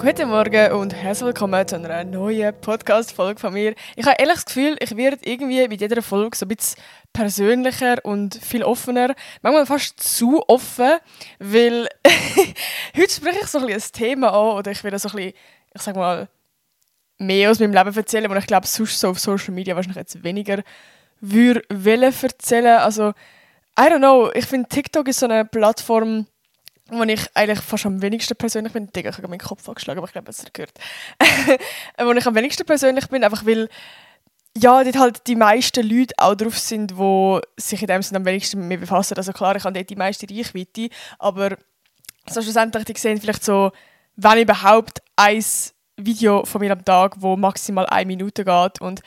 Guten Morgen und herzlich willkommen zu einer neuen Podcast-Folge von mir. Ich habe ehrlich das Gefühl, ich werde irgendwie mit jeder Folge so ein bisschen persönlicher und viel offener. Manchmal fast zu offen, weil heute spreche ich so ein, bisschen ein Thema an oder ich will so ein bisschen, ich sag mal, mehr aus meinem Leben erzählen, und ich glaube, sonst so auf Social Media wahrscheinlich jetzt weniger würde erzählen. Also, I don't know, ich finde TikTok ist so eine Plattform, wo ich eigentlich fast am wenigsten persönlich bin. Digga, ich habe meinen Kopf angeschlagen, aber ich glaube, es gehört. wo ich am wenigsten persönlich bin, einfach weil ja, dort halt die meisten Leute auch drauf sind, die sich in dem Sinne am wenigsten mit mir befassen. Also klar, ich habe dort die meiste Reichweite, aber so schlussendlich, die sehen vielleicht so, wenn überhaupt, ein Video von mir am Tag, wo maximal eine Minute geht und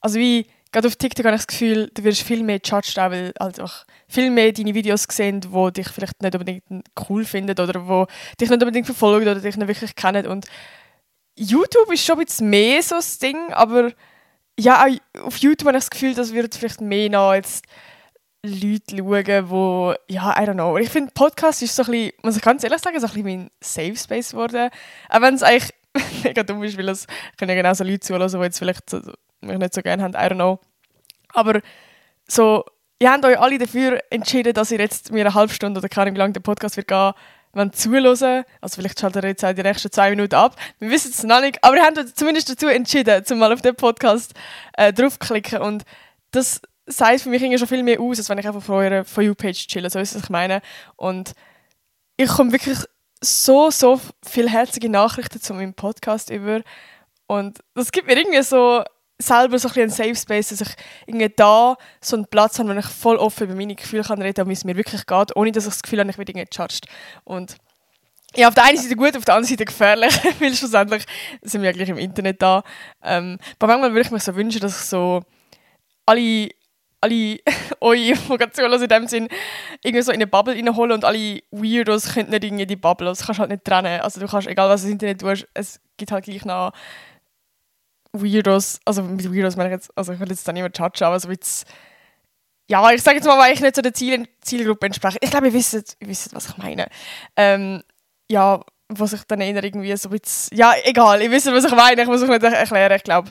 also wie gerade auf TikTok habe ich das Gefühl, du wirst viel mehr judged, auch weil halt auch viel mehr deine Videos sehen, die dich vielleicht nicht unbedingt cool finden oder wo dich nicht unbedingt verfolgen oder dich nicht wirklich kennen. Und YouTube ist schon ein bisschen mehr so das Ding, aber ja, auf YouTube habe ich das Gefühl, dass wird vielleicht mehr nach jetzt Leute schauen, wo ja, I don't know. Ich finde, Podcast ist so ein bisschen, muss ich ganz ehrlich sagen, so ein bisschen mein Safe Space geworden. Auch wenn es eigentlich mega dumm ist, weil es können ja genauso Leute zuhören, die jetzt vielleicht so, mich nicht so gerne haben, I don't know. Aber so, ihr habt euch alle dafür entschieden, dass ihr jetzt mir eine halbe Stunde oder keine wie lange der Podcast wird gehen, wenn zuhören. Also vielleicht schaltet ihr jetzt auch die nächsten zwei Minuten ab. Wir wissen es noch nicht, aber ihr habt euch zumindest dazu entschieden, zum mal auf den Podcast äh, draufklicken und das sagt für mich irgendwie schon viel mehr aus, als wenn ich einfach auf eurer For You-Page chille, so ist es, ich meine. Und ich komme wirklich so, so viele herzige Nachrichten zu meinem Podcast über und das gibt mir irgendwie so selber so ein, ein Safe Space, dass ich irgendwie da so einen Platz habe, wo ich voll offen über meine Gefühle kann reden kann, wie es mir wirklich geht, ohne dass ich das Gefühl habe, ich werde irgendwie gejudged. Und ja, auf der einen Seite gut, auf der anderen Seite gefährlich, weil schlussendlich sind wir ja gleich im Internet da. Ähm, aber manchmal würde ich mir so wünschen, dass ich so alle, alle eure Informationen in dem Sinn irgendwie so in eine Bubble reinholen und alle Weirdos können nicht irgendwie die Bubble, das kannst du halt nicht trennen. Also du kannst, egal was das Internet tust, es gibt halt gleich noch Weirdos, also mit Weirdos meine ich jetzt, also ich will jetzt da niemand judgen, aber so jetzt, ja, ich sage jetzt mal, weil ich nicht so der Ziel, Zielgruppe entspreche. Ich glaube, ihr wisst, ihr wisst, was ich meine. Ähm, ja, was ich dann eher irgendwie so jetzt, ja, egal, ihr wisst, was ich meine, ich muss euch nicht erklären, ich glaube,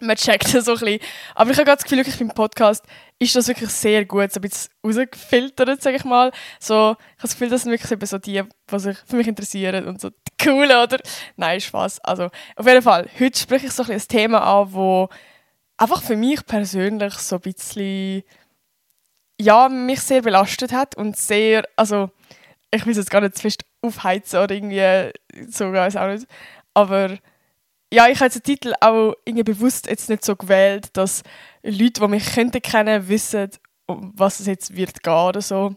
man checkt das so ein bisschen. Aber ich habe das Gefühl, wirklich beim Podcast ist das wirklich sehr gut, so ein bisschen rausgefiltert, sage ich mal. So, ich habe das Gefühl, das sind wirklich so die, die sich für mich interessieren und so coolen, oder? Nein, Spaß. Also, auf jeden Fall, heute spreche ich so ein, ein Thema an, wo einfach für mich persönlich so ein bisschen, ja, mich sehr belastet hat und sehr, also, ich will es jetzt gar nicht zu fest aufheizen oder irgendwie so, weiß auch nicht, aber ja, ich habe den Titel auch irgendwie bewusst jetzt nicht so gewählt, dass Leute, die mich könnten kennen, wissen, um was es jetzt wird gehen oder so.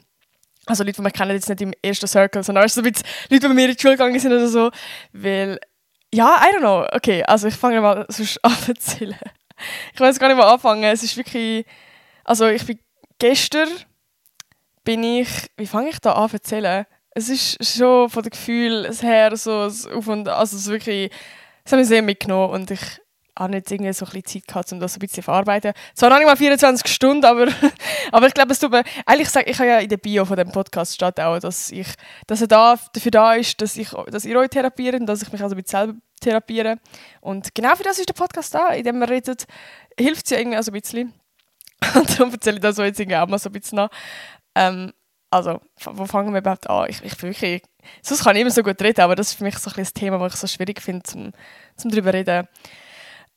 Also Leute, die mich kennen, jetzt nicht im ersten Circle, sondern so ein bisschen Leute, die bei mir in die Schule gegangen sind oder so. Weil, ja, I don't know. Okay, also ich fange mal sonst an zu erzählen. Ich weiß gar nicht, wo anfangen. Es ist wirklich, also ich bin gestern, bin ich, wie fange ich da an zu erzählen? Es ist schon von dem Gefühl her so auf und, also es ist wirklich das habe ich sehr mitgenommen und ich habe nicht irgendwie so ein bisschen Zeit gehabt, um das ein bisschen zu verarbeiten. Zwar noch nicht mal 24 Stunden, aber, aber ich glaube, es tut mir... Eigentlich sage ich, habe ja in der Bio von dem Podcast steht auch, dass, ich, dass er da, dafür da ist, dass, ich, dass ihr euch therapiert und dass ich mich also mit selber therapiere. Und genau für das ist der Podcast da, in dem man redet, hilft es ja irgendwie auch so ein bisschen. Und darum erzähle ich das jetzt irgendwie auch mal so ein bisschen nach. Ähm, also, wo fangen wir überhaupt an? Ich, ich bin wirklich, sonst kann ich immer so gut reden, aber das ist für mich so ein, ein Thema, das ich so schwierig finde, zum, zum darüber reden.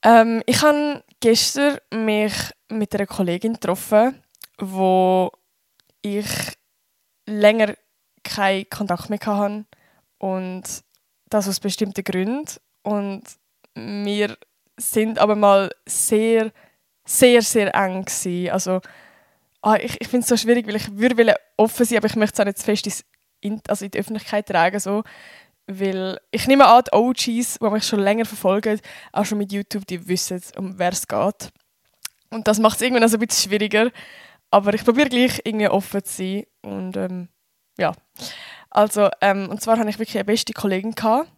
Ähm, ich habe gestern mich mit einer Kollegin getroffen, wo ich länger keinen Kontakt mehr hatte und das aus bestimmten Gründen und wir sind aber mal sehr, sehr, sehr eng gewesen. Also ah, ich, ich finde es so schwierig, weil ich würde offen sein, aber ich möchte es auch nicht zu fest in, also in die Öffentlichkeit tragen. So. Weil ich nehme an, die OGs, die mich schon länger verfolgen, auch schon mit YouTube, die wissen, um wer es geht. Und das macht es irgendwann also ein bisschen schwieriger. Aber ich probiere gleich irgendwie offen zu sein. Und ähm, ja. Also, ähm, und zwar hatte ich wirklich eine beste Kollegin, gehabt,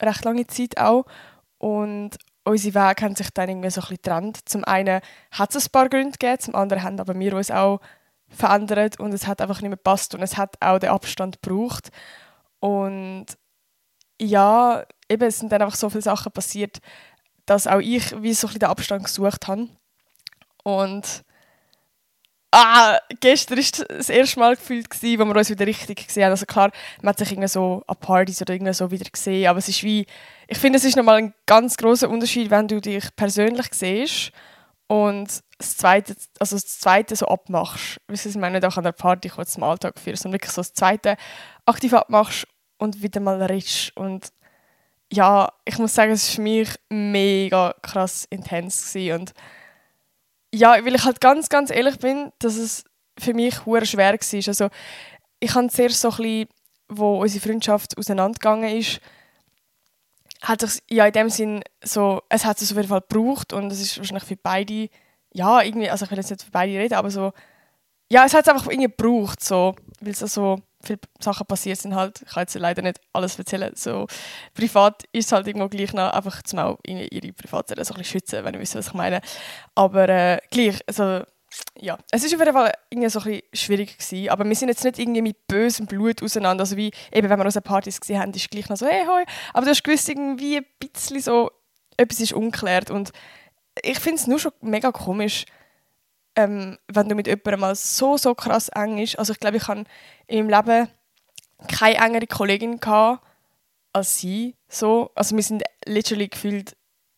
recht lange Zeit auch. Und unsere Wege haben sich dann irgendwie so ein bisschen getrennt. Zum einen hat es ein paar Gründe gegeben, zum anderen haben aber wir uns auch verändert und es hat einfach nicht mehr gepasst und es hat auch den Abstand gebraucht. Und ja, eben, es sind dann einfach so viele Sachen passiert, dass auch ich wie so ein bisschen den Abstand gesucht habe. Und ah, gestern war das erste Mal gefühlt, gewesen, wo wir uns wieder richtig gesehen haben. Also klar, man hat sich irgendwie so an Partys oder irgendwie so wieder gesehen, aber es ist wie, ich finde, es ist nochmal ein ganz großer Unterschied, wenn du dich persönlich siehst und das zweite, also das zweite so abmachst. Weißt du, ich meine auch an der Party kurz zum Alltag führen, sondern wirklich so das zweite aktiv abmachst und wieder mal redest. Und ja, ich muss sagen, es war für mich mega krass intens ja, weil ich halt ganz, ganz ehrlich bin, dass es für mich hure schwer war. Also ich habe zuerst so ein wo unsere Freundschaft auseinandergegangen ist, hat sich ja in dem Sinn so, es hat es auf jeden Fall gebraucht und es ist wahrscheinlich für beide, ja, irgendwie, also ich will jetzt nicht für beide reden, aber so, ja, es hat es einfach irgendwie gebraucht, so, weil es so viele Sachen passiert sind halt. Ich kann jetzt leider nicht alles erzählen. So, privat ist es halt irgendwo gleich noch einfach zum auch ihre Privatsphäre so ein bisschen schützen, wenn ihr wisst, was ich meine. Aber äh, gleich, also ja, es ist auf jeden Fall irgendwie so ein bisschen schwierig gewesen, aber wir sind jetzt nicht irgendwie mit bösem Blut auseinander, also wie eben, wenn wir unsere Partys gesehen haben, ist gleich noch so, hey, hoi, aber du hast gewusst, irgendwie ein bisschen so, etwas ist unklärt und ich finde es nur schon mega komisch, ähm, wenn du mit jemandem mal so, so krass eng ist. Also ich glaube, ich habe in meinem Leben keine engere Kollegin gehabt als sie. So. Also wir sind literally gefühlt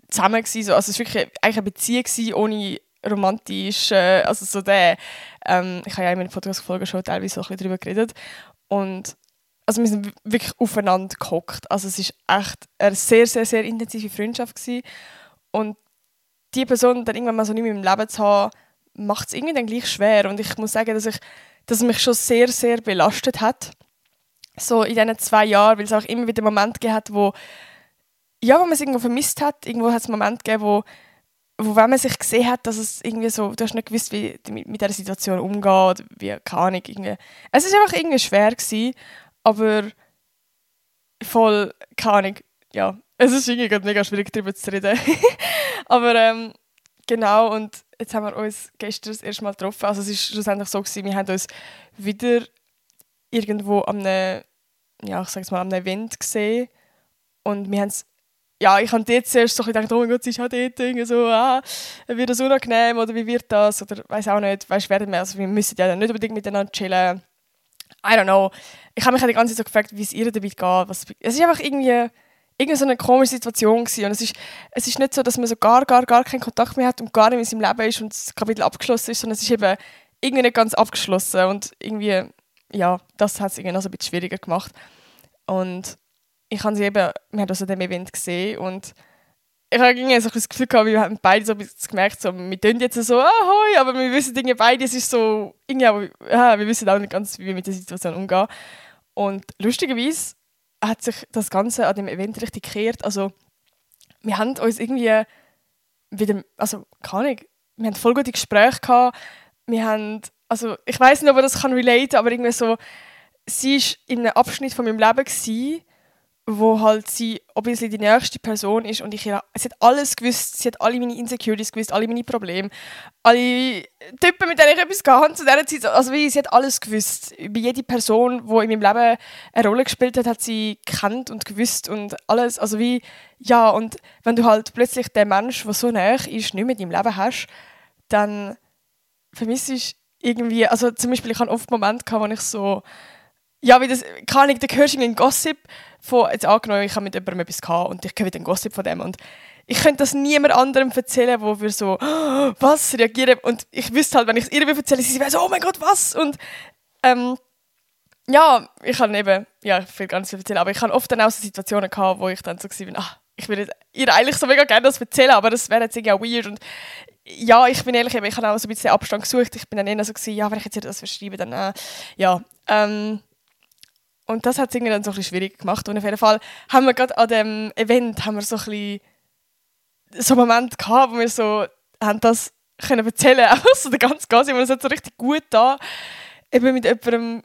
zusammen gewesen. So. Also es war wirklich eigentlich eine Beziehung gewesen, ohne romantisch, äh, also so der, ähm, ich habe ja in meinen Podcast-Folgen schon teilweise so ein bisschen darüber geredet und also wir sind wirklich aufeinander gehockt. Also es war echt eine sehr, sehr, sehr intensive Freundschaft gewesen. und die Person dann irgendwann mal so nicht mehr im Leben zu haben, macht es irgendwie dann gleich schwer und ich muss sagen, dass ich dass mich schon sehr, sehr belastet hat. So in diesen zwei Jahren, weil es auch immer wieder Momente gegeben hat, wo ja, wo man es irgendwo vermisst hat. Irgendwo hat es Momente gegeben, wo wo wenn man sich gesehen hat, dass es irgendwie so, du hast nicht gewusst, wie mit, mit dieser Situation umgeht, wie, keine Ahnung, irgendwie. Es ist einfach irgendwie schwer gewesen, aber voll, keine Ahnung, ja, es ist irgendwie mega schwierig darüber zu reden. aber ähm, genau, und jetzt haben wir uns gestern das erste Mal getroffen, also es ist schlussendlich so gewesen, wir haben uns wieder irgendwo am einem, ja, ich sag's mal, am Event gesehen und wir haben ja, ich habe jetzt zuerst so gedacht, oh mein Gott, sie ist halt dort, so, ah, wird das unangenehm oder wie wird das? Oder weiß auch nicht, weißt, werden wir, also wir müssen ja nicht unbedingt miteinander chillen. I don't know. Ich habe mich halt die ganze Zeit so gefragt, wie es ihr damit geht. Was, es ist einfach irgendwie, irgendwie so eine komische Situation gewesen. und es ist, es ist nicht so, dass man so gar, gar, gar keinen Kontakt mehr hat und gar nicht in seinem Leben ist und das Kapitel abgeschlossen ist, sondern es ist eben irgendwie nicht ganz abgeschlossen und irgendwie, ja, das hat es irgendwie noch so ein bisschen schwieriger gemacht. Und ich habe sie eben, wir haben das an dem Event gesehen und ich habe irgendwie so das Gefühl gehabt, wir haben beide so gemerkt, so, wir tun jetzt so, ahoi, aber wir wissen irgendwie beide, es ist so, irgendwie, ja, wir wissen auch nicht ganz, wie wir mit der Situation umgehen. Und lustigerweise hat sich das Ganze an dem Event richtig gekehrt. Also, wir haben uns irgendwie wieder, also, keine Ahnung, wir haben voll gute Gespräche gehabt. Wir haben, also, ich weiß nicht, ob man das kann relate, aber irgendwie so, sie war in einem Abschnitt von meinem Leben gewesen, wo halt sie obviously die nächste Person ist und ich sie hat alles gewusst, sie hat alle meine Insecurities gewusst, alle meine Probleme, alle Typen, mit denen ich etwas hatte zu dieser Zeit, also wie, sie hat alles gewusst. Über jede Person, die in meinem Leben eine Rolle gespielt hat, hat sie kennt und gewusst und alles, also wie, ja, und wenn du halt plötzlich den Mensch, der so nah ist, nicht mehr in deinem Leben hast, dann vermisst du irgendwie, also zum Beispiel, ich hatte oft Momente, wo ich so ja, wie das, kann ich, da hörst du einen Gossip von, jetzt angenommen, ich habe mit jemandem etwas gehabt und ich höre wieder einen Gossip von dem und ich könnte das niemand anderem erzählen, wo wir so, oh, was, reagieren und ich wüsste halt, wenn ich es ihr erzähle, sie wäre so, oh mein Gott, was und ähm, ja, ich habe eben, ja, ich will so erzählen, aber ich habe oft dann auch so Situationen gehabt, wo ich dann so war, ah, ich würde ihr eigentlich so mega gerne das erzählen, aber das wäre jetzt irgendwie auch weird und ja, ich bin ehrlich, ich habe auch so ein bisschen Abstand gesucht. Ich bin dann eher so gewesen, ja, wenn ich jetzt das verschreibe, dann äh, ja. Ähm, und das hat es irgendwie dann so ein bisschen schwierig gemacht. Und auf jeden Fall haben wir gerade an dem Event haben wir so ein bisschen so einen Moment gehabt, wo wir so haben das können erzählen, einfach so der ganze Gas, es hat so richtig gut da, eben mit jemandem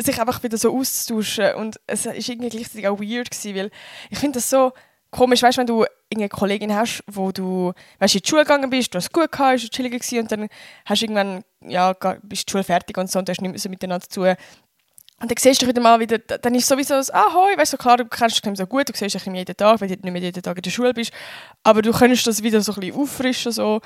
sich einfach wieder so auszutauschen. Und es ist irgendwie gleichzeitig auch weird gewesen, weil ich finde das so komisch, weißt, wenn du eine Kollegin hast, wo du weißt, in die Schule gegangen bist, du hast es gut gehabt, ist chillig gewesen und dann hast du irgendwann, ja, bist die Schule fertig und so und hast nicht mehr miteinander zu tun Und dann siehst du wieder mal wieder, dann ist sowieso so, ah, hoi, weißt du, klar, du kennst dich so gut, du siehst dich jeden Tag, weil du nicht mehr jeden Tag in der Schule bist, aber du kannst das wieder so ein bisschen auffrischen, so.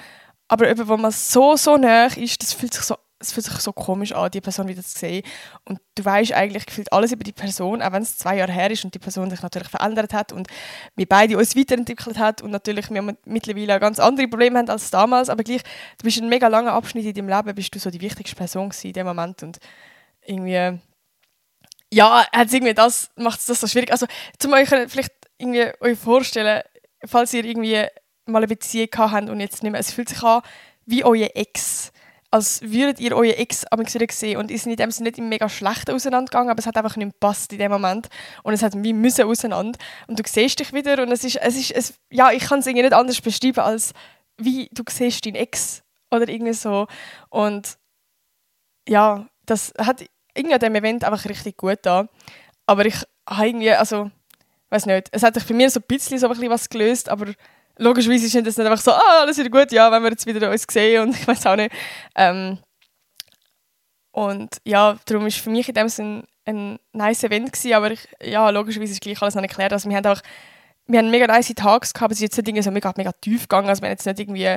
Aber eben, wenn man so, so nah ist, das fühlt sich so, es fühlt sich so komisch an, die Person wieder zu sehen. Und du weißt eigentlich gefühlt alles über die Person, auch wenn es zwei Jahre her ist und die Person sich natürlich verändert hat und wir beide uns weiterentwickelt hat und natürlich wir mittlerweile ganz andere Probleme haben als damals, aber gleich, du bist ein mega langer Abschnitt in deinem Leben, bist du so die wichtigste Person in dem Moment und irgendwie ja, hat irgendwie das, macht es das so schwierig. Also, zum euch vielleicht irgendwie euch vorstellen, falls ihr irgendwie mal eine Beziehung gehabt habt und jetzt nicht mehr, es fühlt sich an wie euer Ex. Als würdet ihr euer Ex am wieder sehen und ist in dem Sinne nicht im mega schlechten auseinandergegangen, aber es hat einfach nicht gepasst in dem Moment und es hat wie müssen auseinander und du siehst dich wieder und es ist, es ist, es, ja, ich kann es irgendwie nicht anders beschreiben als wie du siehst deinen Ex oder irgendwie so und ja, das hat irgendwie an diesem Event einfach richtig gut da. Aber ich habe irgendwie, also, weiß nicht, es hat sich bei mir so ein bisschen so ein bisschen was gelöst, aber logischerweise ist das nicht einfach so, ah, alles wieder gut, ja, wenn wir jetzt wieder uns sehen und ich weiß auch nicht. Ähm, und ja, darum war für mich in dem Sinne ein nice Event gewesen, aber ich, ja, logischerweise ist gleich alles noch nicht geklärt. Also wir haben auch, wir haben mega nice Tags gehabt, es ist jetzt nicht so mega, mega tief gegangen, also wir haben jetzt nicht irgendwie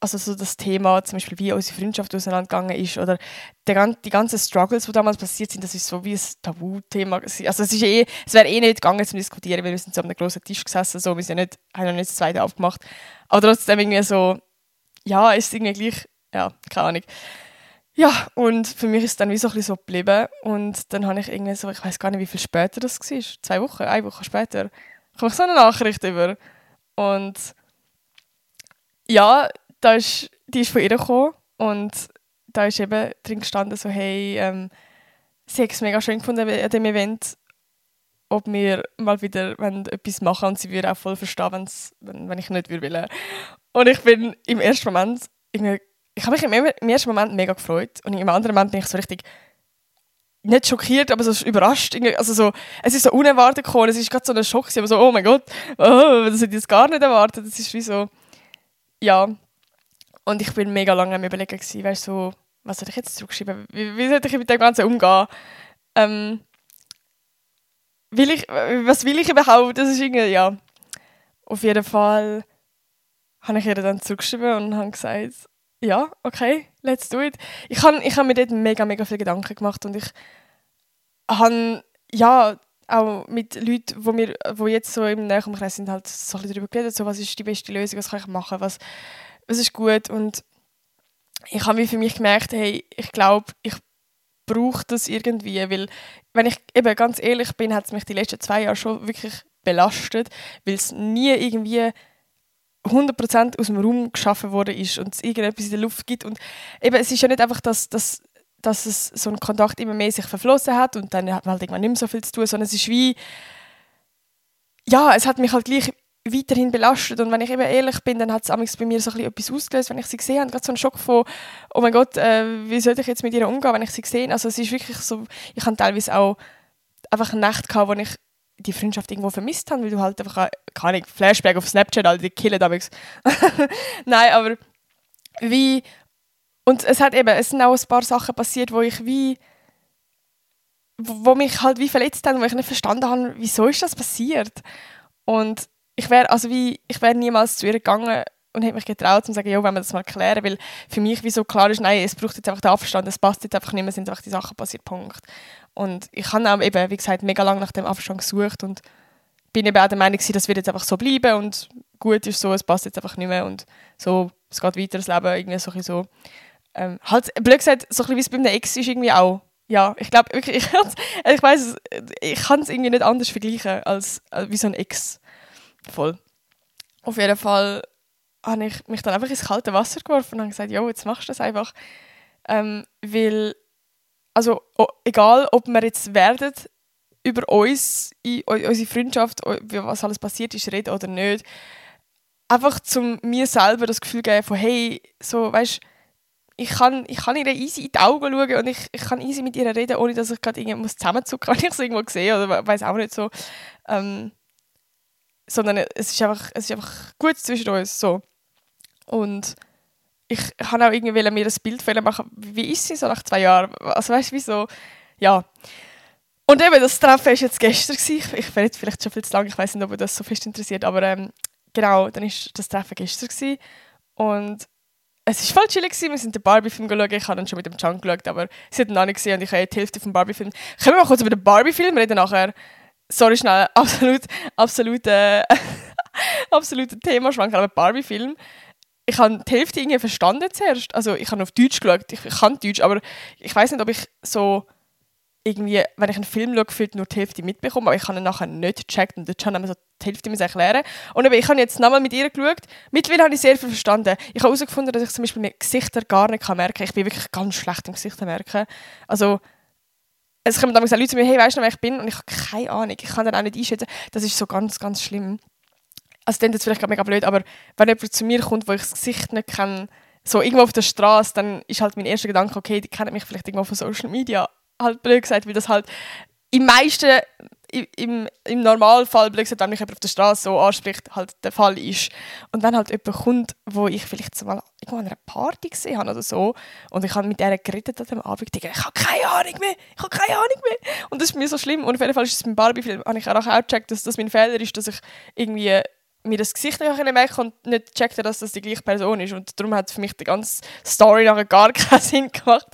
also so das Thema, zum Beispiel wie unsere Freundschaft auseinandergegangen ist oder der, die ganzen Struggles, die damals passiert sind, das ist so wie ein Tabuthema. Also es, ist eh, es wäre eh nicht gegangen zu diskutieren, weil wir sind so an einem großen Tisch gesessen, so, wir sind nicht, haben noch nicht das zweite aufgemacht. Aber trotzdem irgendwie so, ja, ist irgendwie gleich, ja, keine Ahnung. Ja, und für mich ist es dann wie so ein bisschen so geblieben und dann habe ich irgendwie so, ich weiß gar nicht, wie viel später das war, zwei Wochen, eine Woche später, komme ich so eine Nachricht über und ja, da ist, die ist von ihr gekommen und da ist eben drin gestanden, so, hey, ähm, sie hat es mega schön gefunden an dem Event, ob wir mal wieder etwas machen und sie würde auch voll verstehen, wenn, wenn ich nicht will. Und ich bin im ersten Moment, ich habe mich im, im, ersten Moment mega gefreut und im anderen Moment bin ich so richtig nicht schockiert, aber so überrascht. Also so, es ist so unerwartet gekommen, es ist gerade so ein Schock, aber so, oh mein Gott, oh, das hätte ich gar nicht erwartet. Das ist wie so, ja, und ich bin mega lange am überlegen gewesen, weißt, so, was soll ich jetzt zurückschreiben? Wie, wie soll ich mit dem Ganzen umgehen? Ähm, will ich, was will ich überhaupt? Das ist irgendwie, ja. Auf jeden Fall habe ich ihr dann zurückgeschrieben und habe gesagt, ja, okay, let's do it. Ich habe ich hab mir dort mega, mega viele Gedanken gemacht und ich habe, ja, auch mit Leuten, wo wo jetzt so im näheren Kreis sind, halt so ein bisschen darüber geredet, so, was ist die beste Lösung, was kann ich machen, was, es ist gut und ich habe für mich gemerkt, hey, ich glaube, ich brauche das irgendwie, weil wenn ich eben ganz ehrlich bin, hat es mich die letzten zwei Jahre schon wirklich belastet, weil es nie irgendwie 100% aus dem Raum geschaffen worden ist und es irgendetwas in der Luft gibt und eben, es ist ja nicht einfach, dass, dass, dass es so ein Kontakt immer mehr sich verflossen hat und dann hat man halt irgendwann nicht mehr so viel zu tun, sondern es ist wie ja, es hat mich halt gleich weiterhin belastet. Und wenn ich eben ehrlich bin, dann hat es bei mir so ein etwas ausgelöst, wenn ich sie gesehen habe. Gerade so einen Schock von, oh mein Gott, äh, wie soll ich jetzt mit ihr umgehen, wenn ich sie gesehen Also es ist wirklich so, ich habe teilweise auch einfach eine Nacht gehabt, wo ich die Freundschaft irgendwo vermisst habe, weil du halt einfach, keine Ahnung, Flashback auf Snapchat, all die killen damals. Nein, aber wie, und es hat eben, es sind auch ein paar Sachen passiert, wo ich wie, wo mich halt wie verletzt haben, wo ich nicht verstanden habe, wieso ist das passiert. Und ich wäre also wäre niemals zu ihr gegangen und hätte mich getraut zu sagen, ja, wenn wir das mal klären, weil für mich wie so klar ist, nein, es braucht jetzt einfach den Abstand, es passt jetzt einfach nicht mehr, sind einfach die Sachen passiert, Punkt. Und ich habe auch eben, wie gesagt, mega lange nach dem Abstand gesucht und bin eben auch der Meinung das wird jetzt einfach so bleiben und gut ist so, es passt jetzt einfach nicht mehr und so, es geht weiter, das Leben, irgendwie so so. Ähm, halt, blöd gesagt, so ein bisschen wie es bei einem Ex ist irgendwie auch. Ja, ich glaube wirklich, ich, ich weiß ich kann es irgendwie nicht anders vergleichen als, als wie so ein Ex. Voll. Auf jeden Fall habe ich mich dann einfach ins kalte Wasser geworfen und habe gesagt, jo, jetzt machst du das einfach. Ähm, weil, also oh, egal, ob wir jetzt werden über uns, unsere Freundschaft, was alles passiert ist, reden oder nicht, einfach zum mir selber das Gefühl geben von, hey, so, weißt ich kann, ich kann ihr easy in die Augen schauen und ich, ich kann easy mit ihr reden, ohne dass ich gerade irgendwie zusammenzucken muss, wenn ich es irgendwo sehe oder weiß auch nicht so. Ähm, sondern es ist einfach, es ist einfach gut zwischen uns. So. Und ich habe auch irgendwie mir ein Bild machen, wie ist sie so nach zwei Jahren? Also weißt du, wieso? ja. Und eben, das Treffen war jetzt gestern. Ich, ich werde jetzt vielleicht schon viel zu lange, ich weiß nicht, ob das so fest interessiert, aber ähm, genau, dann war das Treffen gestern. Gewesen. Und es war voll chillig, gewesen. wir sind den Barbie-Film geschaut, ich habe dann schon mit dem Chunk geschaut, aber sie hat ihn noch nicht gesehen und ich habe die Hälfte vom Barbie-Film. Können wir mal kurz über den Barbie-Film reden nachher? Sorry, schnell, absolut, absolut, äh, absoluter Themaschwank, aber Barbie-Film ich habe die Hälfte irgendwie verstanden zuerst. Also ich habe auf Deutsch geschaut, ich, ich kann Deutsch, aber ich weiß nicht, ob ich so irgendwie, wenn ich einen Film schaue, gefühlt nur die Hälfte mitbekomme, aber ich habe ihn nachher nicht gecheckt und dort habe ich so die Hälfte erklären. Und eben, ich habe jetzt nochmal mit ihr geschaut. Mittlerweile habe ich sehr viel verstanden. Ich habe herausgefunden, dass ich zum Beispiel mit Gesichtern gar nicht merken kann. Ich bin wirklich ganz schlecht im Gesichter merken. Also, es kommen damals Leute zu mir, hey, weißt du noch, wer ich bin? Und ich habe keine Ahnung. Ich kann dann auch nicht einschätzen. Das ist so ganz, ganz schlimm also das ist vielleicht mega blöd, aber wenn jemand zu mir kommt, wo ich das Gesicht nicht kenne, so irgendwo auf der Straße, dann ist halt mein erster Gedanke, okay, die kennen mich vielleicht irgendwo von Social Media, halt blöd gesagt, weil das halt im meisten, im, im Normalfall, blöd gesagt, wenn mich jemand auf der Straße so anspricht, halt der Fall ist. Und wenn halt jemand kommt, wo ich vielleicht mal an einer Party gesehen habe oder so, und ich habe mit der geredet an dem Abend, ich, habe keine Ahnung mehr, ich habe keine Ahnung mehr. Und das ist mir so schlimm. Und auf jeden Fall ist es beim Barbie-Film, habe ich auch gecheckt, dass das mein Fehler ist, dass ich irgendwie mir das Gesicht nicht merken und nicht checkte, dass das die gleiche Person ist. Und darum hat für mich die ganze Story nachher gar keinen Sinn gemacht.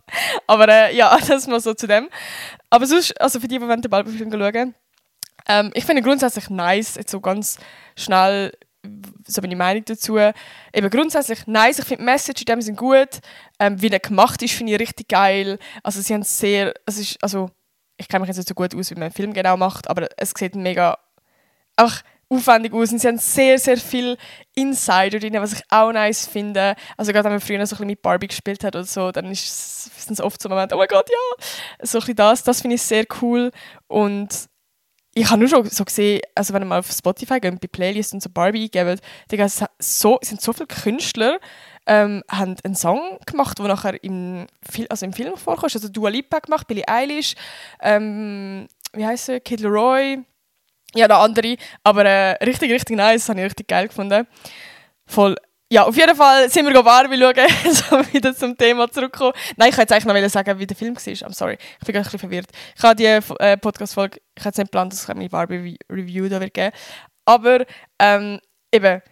Aber äh, ja, das mal so zu dem. Aber sonst, also für die, die den Ballbefilm schauen, ähm, ich finde grundsätzlich nice, jetzt so ganz schnell so meine Meinung dazu. Eben grundsätzlich nice, ich finde die Message in dem sind gut. Ähm, wie er gemacht ist, finde ich richtig geil. Also sie haben sehr, es ist, also ich kenne mich jetzt nicht so gut aus, wie man einen Film genau macht, aber es sieht mega, auch aufwendig aus und sie haben sehr, sehr viel Insider drin, was ich auch nice finde. Also gerade wenn man früher so ein bisschen mit Barbie gespielt hat oder so, dann ist es oft so ein Moment, oh mein Gott, ja, so ein bisschen das, das finde ich sehr cool und ich habe nur schon so gesehen, also wenn mal auf Spotify geht, bei Playlists und so Barbie eingebt, es so, sind so viele Künstler, ähm, haben einen Song gemacht, der nachher im, also im Film vorkommt. Also Dua Lipa gemacht, Billie Eilish, ähm, wie heißt er, Kid Leroy, ja, der andere. Aber äh, richtig, richtig nice. Das habe ich richtig geil gefunden. Voll. Ja, auf jeden Fall sind wir Barbie schauen, so wieder zum Thema zurückkommen. Nein, ich wollte jetzt eigentlich noch sagen, wie der Film war. I'm sorry, ich bin ein bisschen verwirrt. Ich habe die äh, Podcast-Folge, ich hätte nicht geplant, dass ich meine Barbie-Review da wird geben. Aber ähm, eben,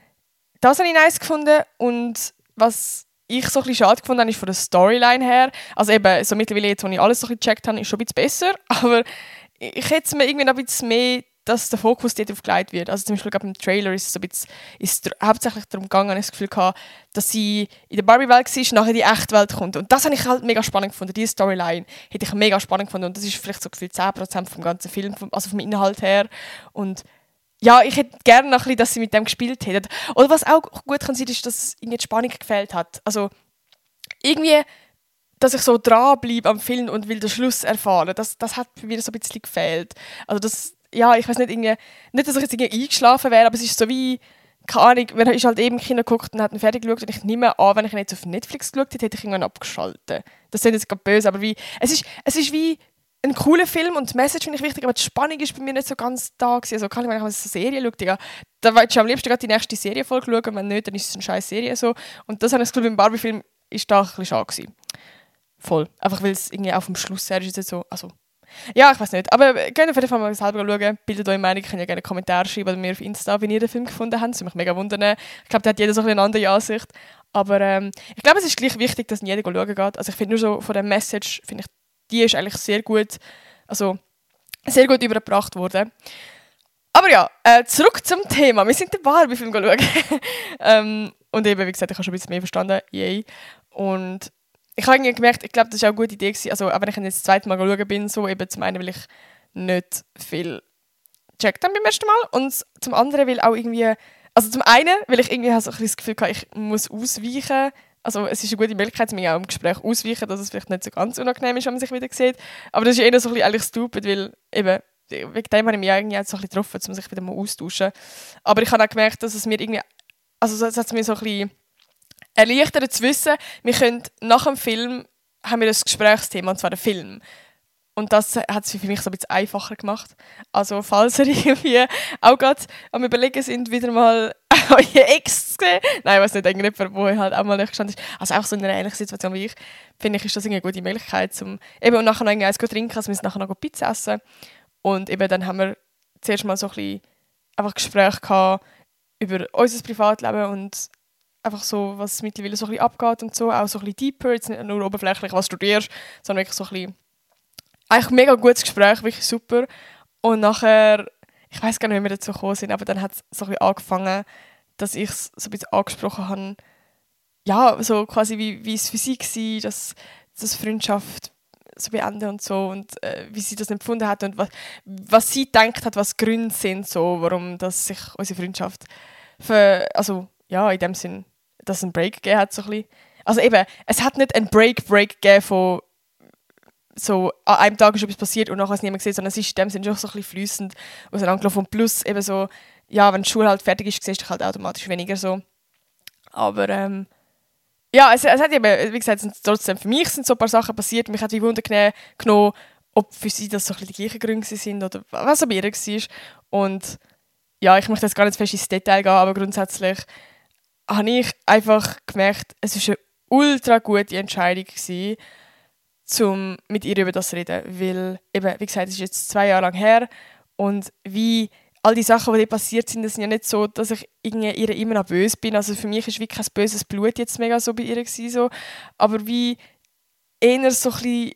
das habe ich nice gefunden und was ich so ein bisschen schade gefunden habe, ist von der Storyline her. Also eben, so mittlerweile jetzt, wo ich alles so ein bisschen gecheckt habe, ist schon ein bisschen besser, aber ich hätte mir irgendwie noch ein bisschen mehr dass der Fokus darauf gelegt wird. Also zum Beispiel im Trailer ist es so ein bisschen, ist hauptsächlich darum gegangen, ich das Gefühl gehabt, dass sie in der Barbie-Welt war und nachher in die echte Welt kommt. Und das habe ich halt mega spannend gefunden. Diese Storyline hätte ich mega spannend gefunden. Und das ist vielleicht so gefühlt 10% vom ganzen Film, also vom Inhalt her. Und ja, ich hätte gerne noch ein bisschen, dass sie mit dem gespielt hätten. Oder was auch gut kann sein, ist, dass irgendwie die Spannung gefehlt hat. Also irgendwie dass ich so dranbleibe am Film und will den Schluss erfahren. Das, das hat mir so ein bisschen gefehlt. Also das, ja, ich weiß nicht, irgendwie, nicht, dass ich jetzt irgendwie eingeschlafen wäre, aber es ist so wie, keine Ahnung, man ist halt eben Kino geguckt und hat ihn fertig geschaut und ich nehme an, wenn ich ihn jetzt auf Netflix geschaut hätte, hätte ich irgendwann abgeschaltet. Das ist jetzt gerade böse, aber wie, es ist, es ist wie ein cooler Film und die Message finde ich wichtig, aber die Spannung ist bei mir nicht so ganz da gewesen. Also kann ich, wenn ich eine Serie schaue, Digga, da wollte ich am liebsten gerade die nächste Serienfolge schauen, wenn nicht, dann ist es eine scheiß Serie so. Und das habe ich das Gefühl, beim Barbie-Film ist da ein bisschen schade gewesen. Voll. Einfach weil es irgendwie auf dem Schluss ist so, also ja, ich weiß nicht. Aber gerne auf jeden Fall mal selber schauen. Bildet eure Meinung. Könnt ja gerne Kommentare schreiben mir auf Insta, wenn ihr den Film gefunden habt. Das würde mich mega wundern. Ich glaube, da hat jeder so eine andere Ansicht. Aber ähm, ich glaube, es ist gleich wichtig, dass jeder schauen geht. Also ich finde nur so von der Message, finde ich, die ist eigentlich sehr gut, also sehr gut übergebracht worden. Aber ja, äh, zurück zum Thema. Wir sind den Barbie-Film schauen. ähm, und eben, wie gesagt, ich habe schon ein bisschen mehr verstanden. Yay. Und ich habe gemerkt, ich glaube, das war auch eine gute Idee. Gewesen. Also, auch wenn ich jetzt das zweite Mal schauen bin, so eben zum einen, weil ich nicht viel checkt habe beim ersten Mal und zum anderen, weil auch irgendwie, also zum einen, weil ich irgendwie so ein das Gefühl hatte, ich muss ausweichen. Also es ist eine gute Möglichkeit, mir auch im Gespräch ausweichen, dass es vielleicht nicht so ganz unangenehm ist, wenn man sich wieder sieht. Aber das ist eher so ein bisschen stupid, weil eben, wegen dem habe ich mich eigentlich auch so ein bisschen getroffen, um sich wieder mal austauschen. Aber ich habe auch gemerkt, dass es mir irgendwie, also es hat mir so ein bisschen erleichtert zu wissen, wir können nach dem Film haben wir ein Gesprächsthema, und zwar den Film. Und das hat es für mich so ein bisschen einfacher gemacht. Also falls ihr irgendwie auch gerade am überlegen sind, wieder mal eure Ex gesehen? Nein, ich weiß nicht, irgendjemand, wo halt auch mal gestanden ist. Also auch so in einer ähnlichen Situation wie ich, finde ich, ist das eine gute Möglichkeit, um eben und nachher noch eins zu trinken, also wir müssen nachher noch Pizza essen. Und eben dann haben wir zuerst mal so ein bisschen einfach Gespräche gehabt über unser Privatleben und einfach so, was mittlerweile so ein bisschen abgeht und so, auch so ein bisschen deeper, jetzt nicht nur oberflächlich, was studierst, sondern wirklich so ein bisschen, eigentlich ein mega gutes Gespräch, wirklich super. Und nachher, ich weiß gar nicht, wie wir dazu gekommen sind, aber dann hat es so ein bisschen angefangen, dass ich es so ein bisschen angesprochen habe, ja, so quasi wie, wie es für sie war, dass, dass Freundschaft so beenden und so und äh, wie sie das empfunden hat und was, was sie denkt hat, was Gründe sind, so, warum dass sich unsere Freundschaft für, also ja, in dem Sinn dass es einen Break gegeben hat. So ein bisschen. Also eben, es hat nicht einen Break-Break gegeben von so, an einem Tag ist etwas passiert und nachher es niemand gesehen, sondern es ist in dem Sinne schon so ein bisschen fließend auseinandergelaufen. Und plus eben so, ja, wenn die Schule halt fertig ist, siehst du halt automatisch weniger so. Aber ähm, ja, es, es hat eben, wie gesagt, sind trotzdem für mich sind so ein paar Sachen passiert. Mich hat wie Wunder genommen, ob für sie das so ein bisschen die gleichen Gründe sind oder was auch bei ihr war. Und ja, ich möchte jetzt gar nicht fest ins Detail gehen, aber grundsätzlich habe ich einfach gemerkt, es war eine ultra gute Entscheidung gewesen, um mit ihr über das zu reden, weil eben, wie gesagt, es ist jetzt zwei Jahre lang her und wie all die Sachen, die passiert sind, das sind ja nicht so, dass ich ihr immer noch böse bin. Also für mich ist wirklich kein böses Blut jetzt mega so bei ihr gewesen, so. aber wie eher so ein bisschen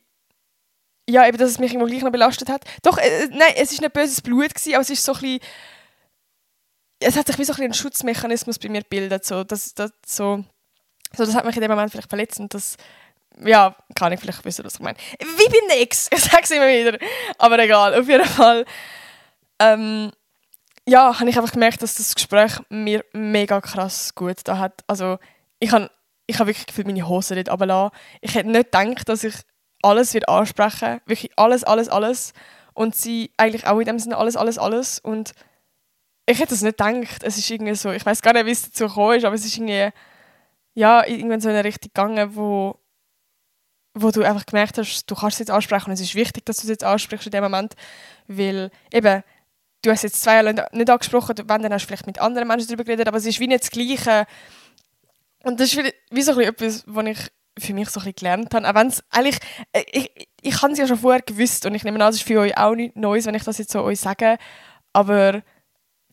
ja, eben, dass es mich immer gleich noch belastet hat. Doch, äh, äh nein, es ist nicht böses Blut gewesen, aber es ist so ein bisschen es hat sich wie so ein, ein Schutzmechanismus bei mir gebildet. So, das, das, so, so, das hat mich in dem Moment vielleicht verletzt und das, ja, kann ich vielleicht wissen, was ich meine. Wie bin nix, ich sag's immer wieder. Aber egal, auf jeden Fall. Ähm, ja, habe ich einfach gemerkt, dass das Gespräch mir mega krass gut da hat. Also, ich habe ich hab wirklich gefühlt meine Hose nicht runterlassen. Ich hätte nicht gedacht, dass ich alles wird ansprechen Wirklich alles, alles, alles. Und sie eigentlich auch in dem Sinne alles, alles, alles. Und ich hätte es nicht gedacht. Es ist irgendwie so, ich weiß gar nicht, wie es dazu gekommen ist, aber es ist irgendwie, ja, irgendwann so in eine Richtung gegangen, wo, wo du einfach gemerkt hast, du kannst es jetzt ansprechen und es ist wichtig, dass du es jetzt ansprichst in dem Moment, weil eben, du hast jetzt zwei Jahre nicht angesprochen, wenn, dann hast du vielleicht mit anderen Menschen darüber geredet, aber es ist wie nicht das Gleiche. Und das ist wie, so etwas, was ich für mich so ein bisschen gelernt habe, auch wenn es eigentlich, äh, ich, ich habe es ja schon vorher gewusst und ich nehme an, es ist für euch auch nichts Neues, wenn ich das jetzt so euch sage, aber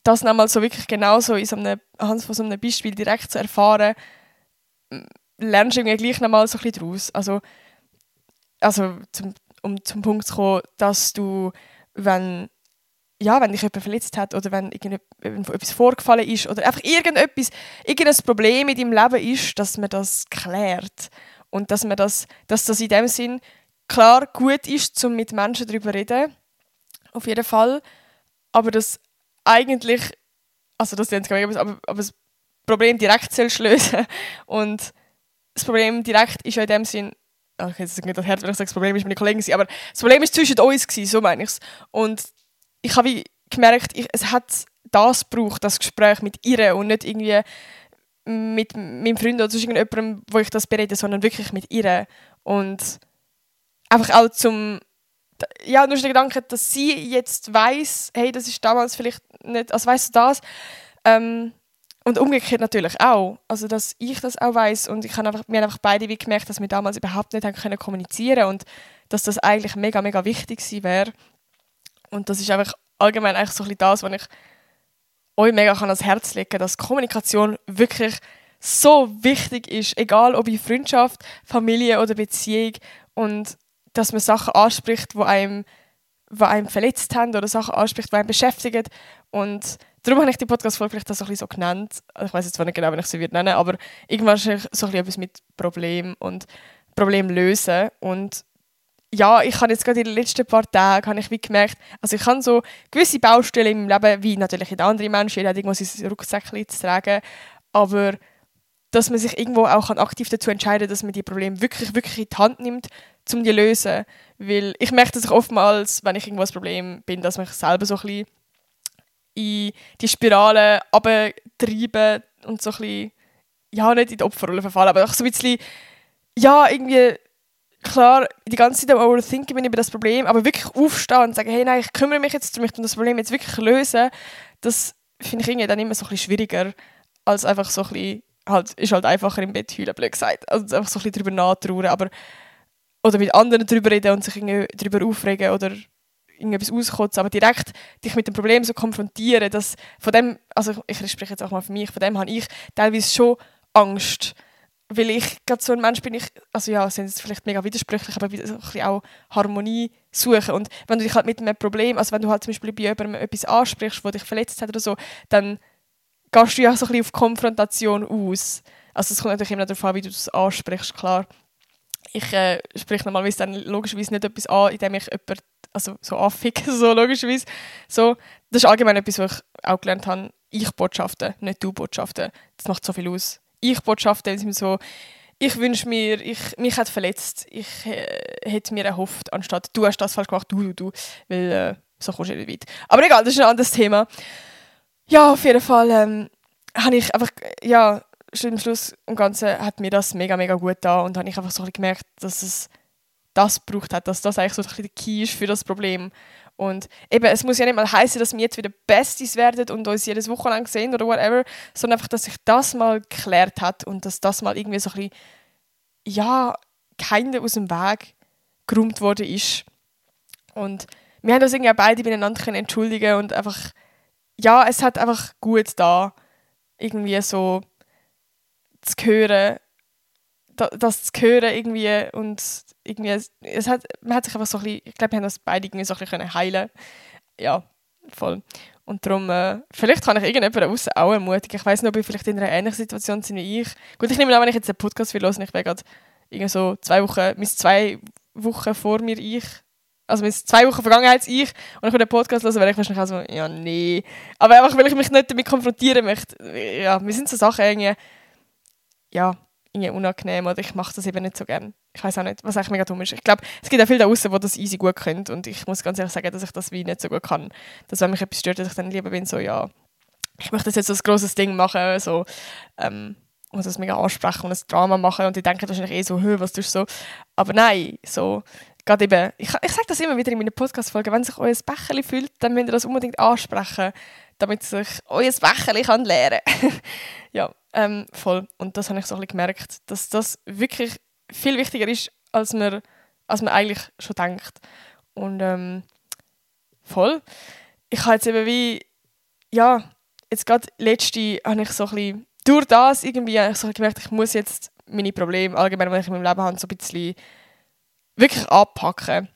das nochmal so wirklich genauso in so einem, von so einem Beispiel direkt zu erfahren, lernst du irgendwie gleich nochmal so ein bisschen daraus. Also, also zum, um zum Punkt zu kommen, dass du, wenn, ja, wenn dich jemand verletzt hat oder wenn etwas vorgefallen ist oder einfach irgendetwas, irgendein Problem in deinem Leben ist, dass man das klärt. Und dass, man das, dass das in dem Sinn klar gut ist, um mit Menschen darüber zu reden. Auf jeden Fall. Aber dass eigentlich, also das ist aber, aber das Problem direkt sollst lösen. Und das Problem direkt ist ja in dem Sinn, ach, okay, jetzt nicht das Herz, wenn ich sage, das Problem ist meine Kollegen, aber das Problem ist zwischen uns gewesen, so meine ich es. Und ich habe gemerkt, ich, es hat das gebraucht, das Gespräch mit ihr und nicht irgendwie mit meinem Freund oder sonst irgendjemandem, wo ich das berede, sondern wirklich mit ihr. Und einfach auch zum ja, nur der Gedanke, dass sie jetzt weiß, hey, das ist damals vielleicht nicht, also weißt du das? Ähm, und umgekehrt natürlich auch. Also, dass ich das auch weiß und ich habe einfach, wir einfach beide wie gemerkt, dass wir damals überhaupt nicht haben können kommunizieren und dass das eigentlich mega, mega wichtig gewesen wäre. Und das ist einfach allgemein eigentlich so ein das, was ich euch mega kann ans Herz legen dass Kommunikation wirklich so wichtig ist, egal ob in Freundschaft, Familie oder Beziehung. Und dass man Sachen anspricht, die einem, die einem verletzt haben oder Sachen anspricht, die einem beschäftigen. Und darum habe ich die Podcast-Folge vielleicht auch so, ein bisschen so genannt. Also ich weiß jetzt zwar nicht genau, wie ich sie würde nennen, aber irgendwann so ein etwas mit Problem und Problem lösen. Und ja, ich habe jetzt gerade in den letzten paar Tagen habe ich wie gemerkt, also ich habe so gewisse Baustellen in meinem Leben, wie natürlich in anderen Menschen, jeder hat irgendwo sein Rucksäckchen zu tragen, aber dass man sich irgendwo auch aktiv dazu entscheiden kann, dass man die Probleme wirklich, wirklich in die Hand nimmt, um die zu lösen. Weil ich merke, ich oftmals, wenn ich irgendwo ein Problem bin, dass mich selber so ein bisschen in die Spirale abtreiben und so ein bisschen, ja, nicht in die Opferrolle verfallen, aber auch so ein bisschen, ja, irgendwie, klar, die ganze Zeit am Overthinken bin über das Problem, aber wirklich aufstehen und sagen, hey, nein, ich kümmere mich jetzt darum, ich das Problem jetzt wirklich lösen, das finde ich irgendwie dann immer so ein bisschen schwieriger, als einfach so ein bisschen, halt, ist halt einfacher im Bett heulen, blöd gesagt. Also einfach so ein bisschen drüber nachtrauern, aber oder mit anderen darüber reden und sich darüber aufregen oder irgendetwas auskotzen, aber direkt dich mit dem Problem so konfrontieren, dass von dem, also ich spreche jetzt auch mal für mich, von dem habe ich teilweise schon Angst, weil ich gerade so ein Mensch bin, ich, also ja, sind es vielleicht mega widersprüchlich, aber so ein bisschen auch Harmonie suchen und wenn du dich halt mit einem Problem, also wenn du halt zum Beispiel bei jemandem etwas ansprichst, wo dich verletzt hat oder so, dann gehst du ja so ein bisschen auf Konfrontation aus. Also es kommt natürlich immer darauf an, wie du das ansprichst, klar. Ich äh, spreche normalerweise dann logischerweise nicht etwas an, indem ich jemanden also so affig, so logischerweise. So, das ist allgemein etwas, was ich auch gelernt habe. Ich Botschaften, nicht du Botschaften. Das macht so viel aus. Ich Botschaften sind so, ich wünsche mir, ich, mich hat verletzt, ich äh, hätte mir erhofft, anstatt du hast das falsch gemacht, du, du, du. Weil äh, so kommst du nicht weit. Aber egal, das ist ein anderes Thema. Ja, auf jeden Fall ähm, habe ich einfach, ja, am Schluss im Ganzen hat mir das mega, mega gut da und habe ich einfach so gemerkt, dass es das braucht hat, dass das eigentlich so ein bisschen der Key ist für das Problem. Und eben, es muss ja nicht mal heißen, dass wir jetzt wieder Besties werden und uns jedes Wochenende sehen oder whatever, sondern einfach, dass sich das mal geklärt hat und dass das mal irgendwie so ein bisschen, ja, keiner aus dem Weg geräumt worden ist. Und wir haben uns irgendwie auch beide miteinander entschuldigen und einfach, ja, es hat einfach gut da, irgendwie so zu hören, das zu hören irgendwie und irgendwie, es hat, man hat sich einfach so ein bisschen, ich glaube, wir haben das beide irgendwie so ein bisschen heilen Ja, voll. Und darum, äh, vielleicht kann ich irgendjemanden außen auch ermutigen. Ich weiß nicht, ob ich vielleicht in einer ähnlichen Situation bin wie ich. Gut, ich nehme an, wenn ich jetzt einen Podcast will hören, ich wäre gerade irgendwie so zwei Wochen, mis zwei Wochen vor mir ich, also mis zwei Wochen Vergangenheit ich und ich würde einen Podcast hören, wäre ich wahrscheinlich auch so, ja, nee. Aber einfach, weil ich mich nicht damit konfrontieren möchte. Ja, wir sind so Sachen irgendwie, ja, irgendwie unangenehm oder ich mache das eben nicht so gern. Ich weiß auch nicht, was eigentlich mega dumm ist. Ich glaube, es gibt auch viele da draußen, die das easy gut können und ich muss ganz ehrlich sagen, dass ich das wie nicht so gut kann. Dass wenn mich etwas stört, dass ich dann lieber bin, so ja, ich möchte das jetzt so ein grosses Ding machen, so ähm, muss das mega ansprechen und ein Drama machen und die denken wahrscheinlich eh so, Hö, was tust du so? Aber nein, so, gerade eben, ich, ich sage das immer wieder in meinen Podcast-Folgen, wenn sich euer Becherli fühlt, dann müsst ihr das unbedingt ansprechen, damit sich euer Becherli kann Ja, ähm, voll. Und das habe ich so ein bisschen gemerkt, dass das wirklich viel wichtiger ist, als man, als man eigentlich schon denkt. Und ähm, voll. Ich habe jetzt eben wie, ja, jetzt gerade letzte habe ich so ein bisschen, durch das irgendwie habe ich so gemerkt, ich muss jetzt meine Probleme allgemein, die ich in meinem Leben habe, so ein bisschen wirklich anpacken.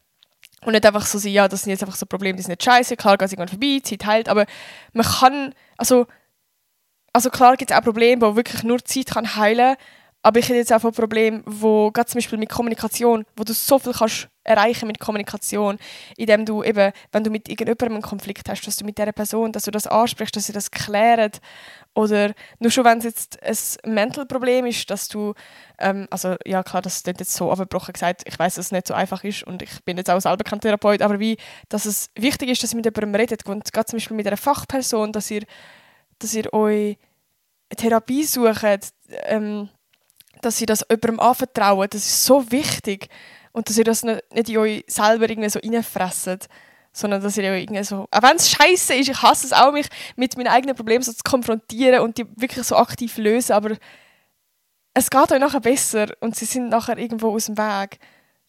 Und nicht einfach so sein, ja, das sind jetzt einfach so Probleme, die sind nicht scheiße, klar geht es irgendwann vorbei, Zeit heilt, aber man kann, also also klar gibt es auch Probleme, wo wirklich nur Zeit kann heilen aber ich habe jetzt auch ein Problem, wo gerade zum Beispiel mit Kommunikation, wo du so viel kannst erreichen mit Kommunikation, indem du eben, wenn du mit irgendjemandem einen Konflikt hast, dass du mit dieser Person, dass du das ansprichst, dass sie das klärt. Oder nur schon, wenn es jetzt ein Mental-Problem ist, dass du, ähm, also ja klar, das ist jetzt so abgebrochen gesagt, ich weiß, dass es nicht so einfach ist und ich bin jetzt auch selber kein Therapeut, aber wie, dass es wichtig ist, dass ihr mit jemandem redet und gerade zum Beispiel mit einer Fachperson, dass ihr, dass ihr euch Therapie suchen, ähm, dass sie das jemandem anvertrauen, das ist so wichtig. Und dass ihr das nicht, in euch selber irgendwie so reinfresst, sondern dass ihr irgendwie so, auch wenn es scheiße ist, ich hasse es auch, mich mit meinen eigenen Problemen so zu konfrontieren und die wirklich so aktiv lösen, aber es geht euch nachher besser und sie sind nachher irgendwo aus dem Weg.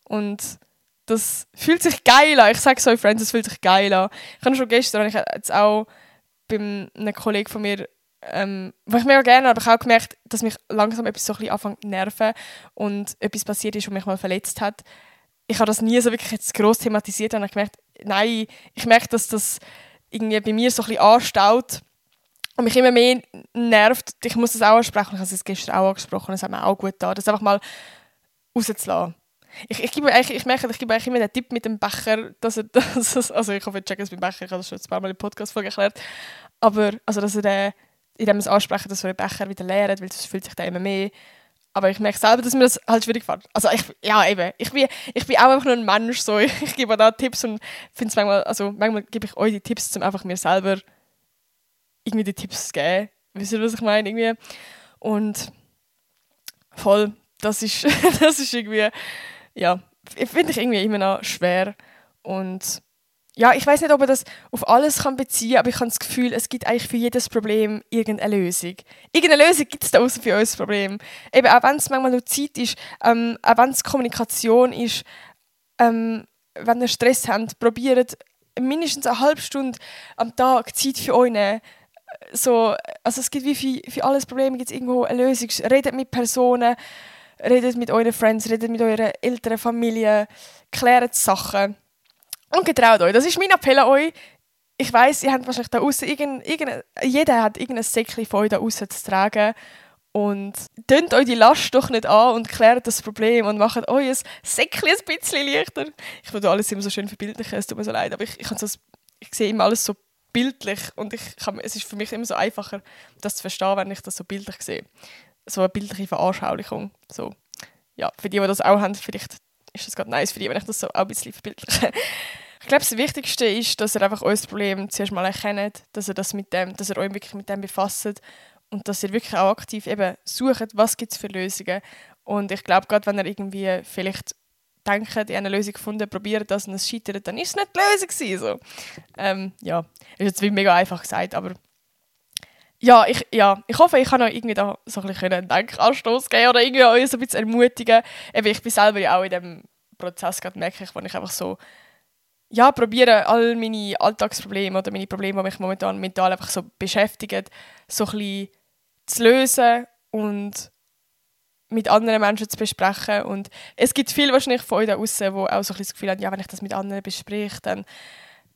Und das fühlt sich geil an. Ich sage es euch, Friends, es fühlt sich geil an. Ich habe schon gestern, ich jetzt auch bei einem Kollegen von mir ähm, was ich mega gerne aber ich habe auch gemerkt, dass mich langsam etwas so ein anfängt zu nerven und etwas passiert ist, was mich mal verletzt hat. Ich habe das nie so wirklich jetzt gross thematisiert und habe gemerkt, nein, ich merke, dass das irgendwie bei mir so ein bisschen anstaut und mich immer mehr nervt. Ich muss das auch ansprechen. Ich habe es gestern auch angesprochen, das hat mir auch gut getan, das einfach mal rauszulassen. Ich, ich, gebe ich merke, ich gebe eigentlich immer den Tipp mit dem Becher, dass er, dass, also ich hoffe, ihr checkt es beim Becher, ich habe das schon ein paar Mal im Podcast erklärt, aber also, dass er den indem wir es ansprechen, dass wir den Becher wieder leeren, weil es fühlt sich da immer mehr. Aber ich merke selber, dass mir das halt schwierig fällt. Also ich, ja eben, ich bin, ich bin auch einfach nur ein Mensch, so. Ich, ich gebe da Tipps und finde es manchmal, also manchmal gebe ich euch die Tipps, um einfach mir selber irgendwie die Tipps zu geben. Wisst ihr, was ich meine? Irgendwie. Und voll, das ist, das ist irgendwie, ja, finde ich irgendwie immer noch schwer. Und ja, ich weiß nicht, ob man das auf alles kann beziehen kann, aber ich habe das Gefühl, es gibt eigentlich für jedes Problem irgendeine Lösung. Irgendeine Lösung gibt es da außer für unser Problem. Eben, auch wenn es manchmal nur Zeit ist, ähm, auch wenn es Kommunikation ist, ähm, wenn ihr Stress habt, probiert mindestens eine halbe Stunde am Tag Zeit für euch nehmen. So, also es gibt wie für, für alles Probleme gibt es irgendwo eine Lösung. Redet mit Personen, redet mit euren Friends, redet mit eurer älteren Familie, klärt Sachen und getraut euch. Das ist mein Appell an euch. Ich weiß, ihr habt wahrscheinlich da außen irgendein, irgendein, jeder hat irgendein Säckchen von euch da außen zu tragen. Und tönt euch die Last doch nicht an und klärt das Problem und macht euch ein Säckchen ein bisschen leichter. Ich würde alles immer so schön verbildlichen, es tut mir so leid, aber ich, ich, so, ich sehe immer alles so bildlich und ich kann, es ist für mich immer so einfacher, das zu verstehen, wenn ich das so bildlich sehe. So eine bildliche Veranschaulichung. So. Ja, für die, die das auch haben, vielleicht ist das gerade nice für die, wenn ich das so ein bisschen verbildliche. ich glaube, das Wichtigste ist, dass ihr einfach euer Problem zuerst mal erkennt, dass ihr, das mit dem, dass ihr euch wirklich mit dem befasst und dass ihr wirklich auch aktiv eben sucht, was gibt es für Lösungen. Und ich glaube, gerade wenn ihr irgendwie vielleicht denkt, ihr habt eine Lösung gefunden, probiert das und es scheitert, dann ist es nicht die Lösung so. ähm, ja, ist jetzt wie mega einfach gesagt, aber ja, ich, ja, ich hoffe, ich kann euch irgendwie da so ein bisschen einen Denkanstoß geben oder irgendwie euch so ein bisschen ermutigen. Eben, ich bin selber ja auch in dem Prozess gerade merke ich, wo ich einfach so ja, probiere all meine Alltagsprobleme oder meine Probleme, die mich momentan mental einfach so beschäftigen, so ein bisschen zu lösen und mit anderen Menschen zu besprechen. Und es gibt viele wahrscheinlich von euch da draußen, die auch so ein das Gefühl haben, ja, wenn ich das mit anderen bespreche, dann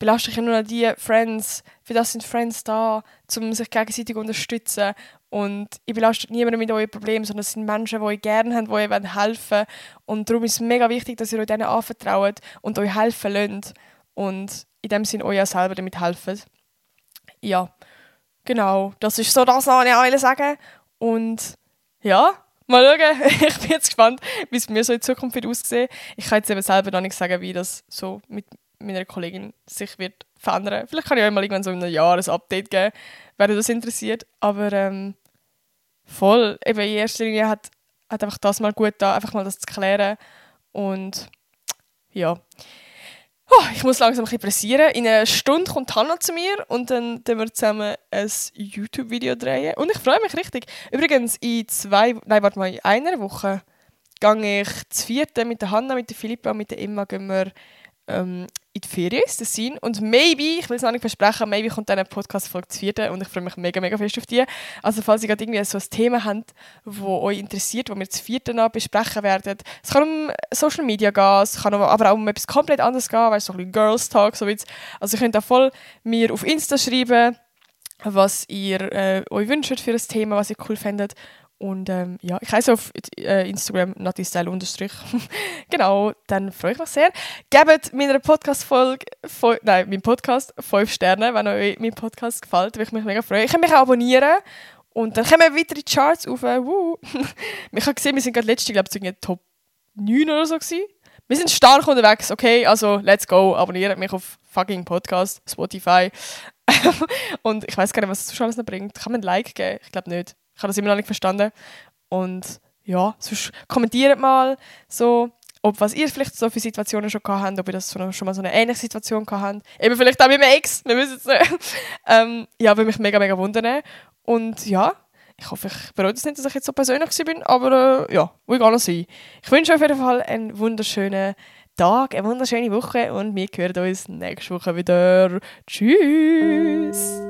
belaste ich nur noch die Friends. Für das sind Friends da, um sich gegenseitig zu unterstützen. Und ich belaste niemanden mit euren Problemen, sondern es sind Menschen, die euch gerne haben, die euch helfen wollen. Und darum ist es mega wichtig, dass ihr euch denen anvertraut und euch helfen lasst. Und in dem Sinne euch auch selber damit helfen. Ja, genau. Das ist so das, was ich auch sagen Und ja, mal schauen. ich bin jetzt gespannt, wie es mir so in Zukunft wird aussehen. Ich kann jetzt eben selber noch nicht sagen, wie das so mit meiner Kollegin sich wird verändern. Vielleicht kann ich euch mal irgendwann so in einem Jahr ein Update geben, wenn das interessiert. Aber ähm, voll, eben in erster Linie hat, hat einfach das mal gut da, einfach mal das zu klären. Und ja. Oh, ich muss langsam ein bisschen pressieren. In einer Stunde kommt Hannah zu mir und dann drehen wir zusammen ein YouTube-Video drehen. Und ich freue mich richtig. Übrigens, in zwei, nein, warte mal, in einer Woche gehe ich zu vierten mit der Hannah, mit der Philippa und mit der Emma gehen wir ähm, in die Ferien das sein. Und maybe, ich will es noch nicht versprechen, maybe kommt dann eine Podcast-Folge zu vierten und ich freue mich mega, mega fest auf die. Also falls ihr gerade irgendwie so ein Thema habt, das euch interessiert, das wir zu vierten noch besprechen werden. Es kann um Social Media gehen, es kann aber auch um etwas komplett anderes gehen, weil es so ein bisschen Girls Talk, so jetzt. Also ihr könnt auch voll mir auf Insta schreiben, was ihr äh, euch wünscht für ein Thema, was ihr cool findet. Und ähm, ja, ich heiße auf äh, Instagram natistyle unterstrich. genau, dann freue ich mich sehr. Gebt meiner Podcast-Folge, nein, meinem Podcast 5 Sterne, wenn euch mein Podcast gefällt, würde ich mich mega freuen. Ich kann mich auch abonnieren und dann kommen wir weiter in die Charts auf. Äh, woo. ich habe gesehen, wir sind gerade letzte, glaube ich, Top 9 oder so gewesen. Wir sind stark unterwegs, okay, also let's go, abonniert mich auf fucking Podcast, Spotify. und ich weiß gar nicht, was es alles noch bringt. Kann man ein Like geben? Ich glaube nicht. Ich habe das immer noch nicht verstanden. Und ja, sonst kommentiert mal so, ob was ihr vielleicht so für Situationen schon gehabt habt, ob ihr das schon mal so eine ähnliche Situation gehabt habt. Eben vielleicht auch mit meinem Ex, wir wissen es nicht. ähm, ja, würde mich mega, mega wundern. Und ja, ich hoffe, ich bereue es nicht, dass ich jetzt so persönlich bin, aber äh, ja, will gar nicht sein. Ich wünsche euch auf jeden Fall einen wunderschönen Tag, eine wunderschöne Woche und wir hören uns nächste Woche wieder. Tschüss!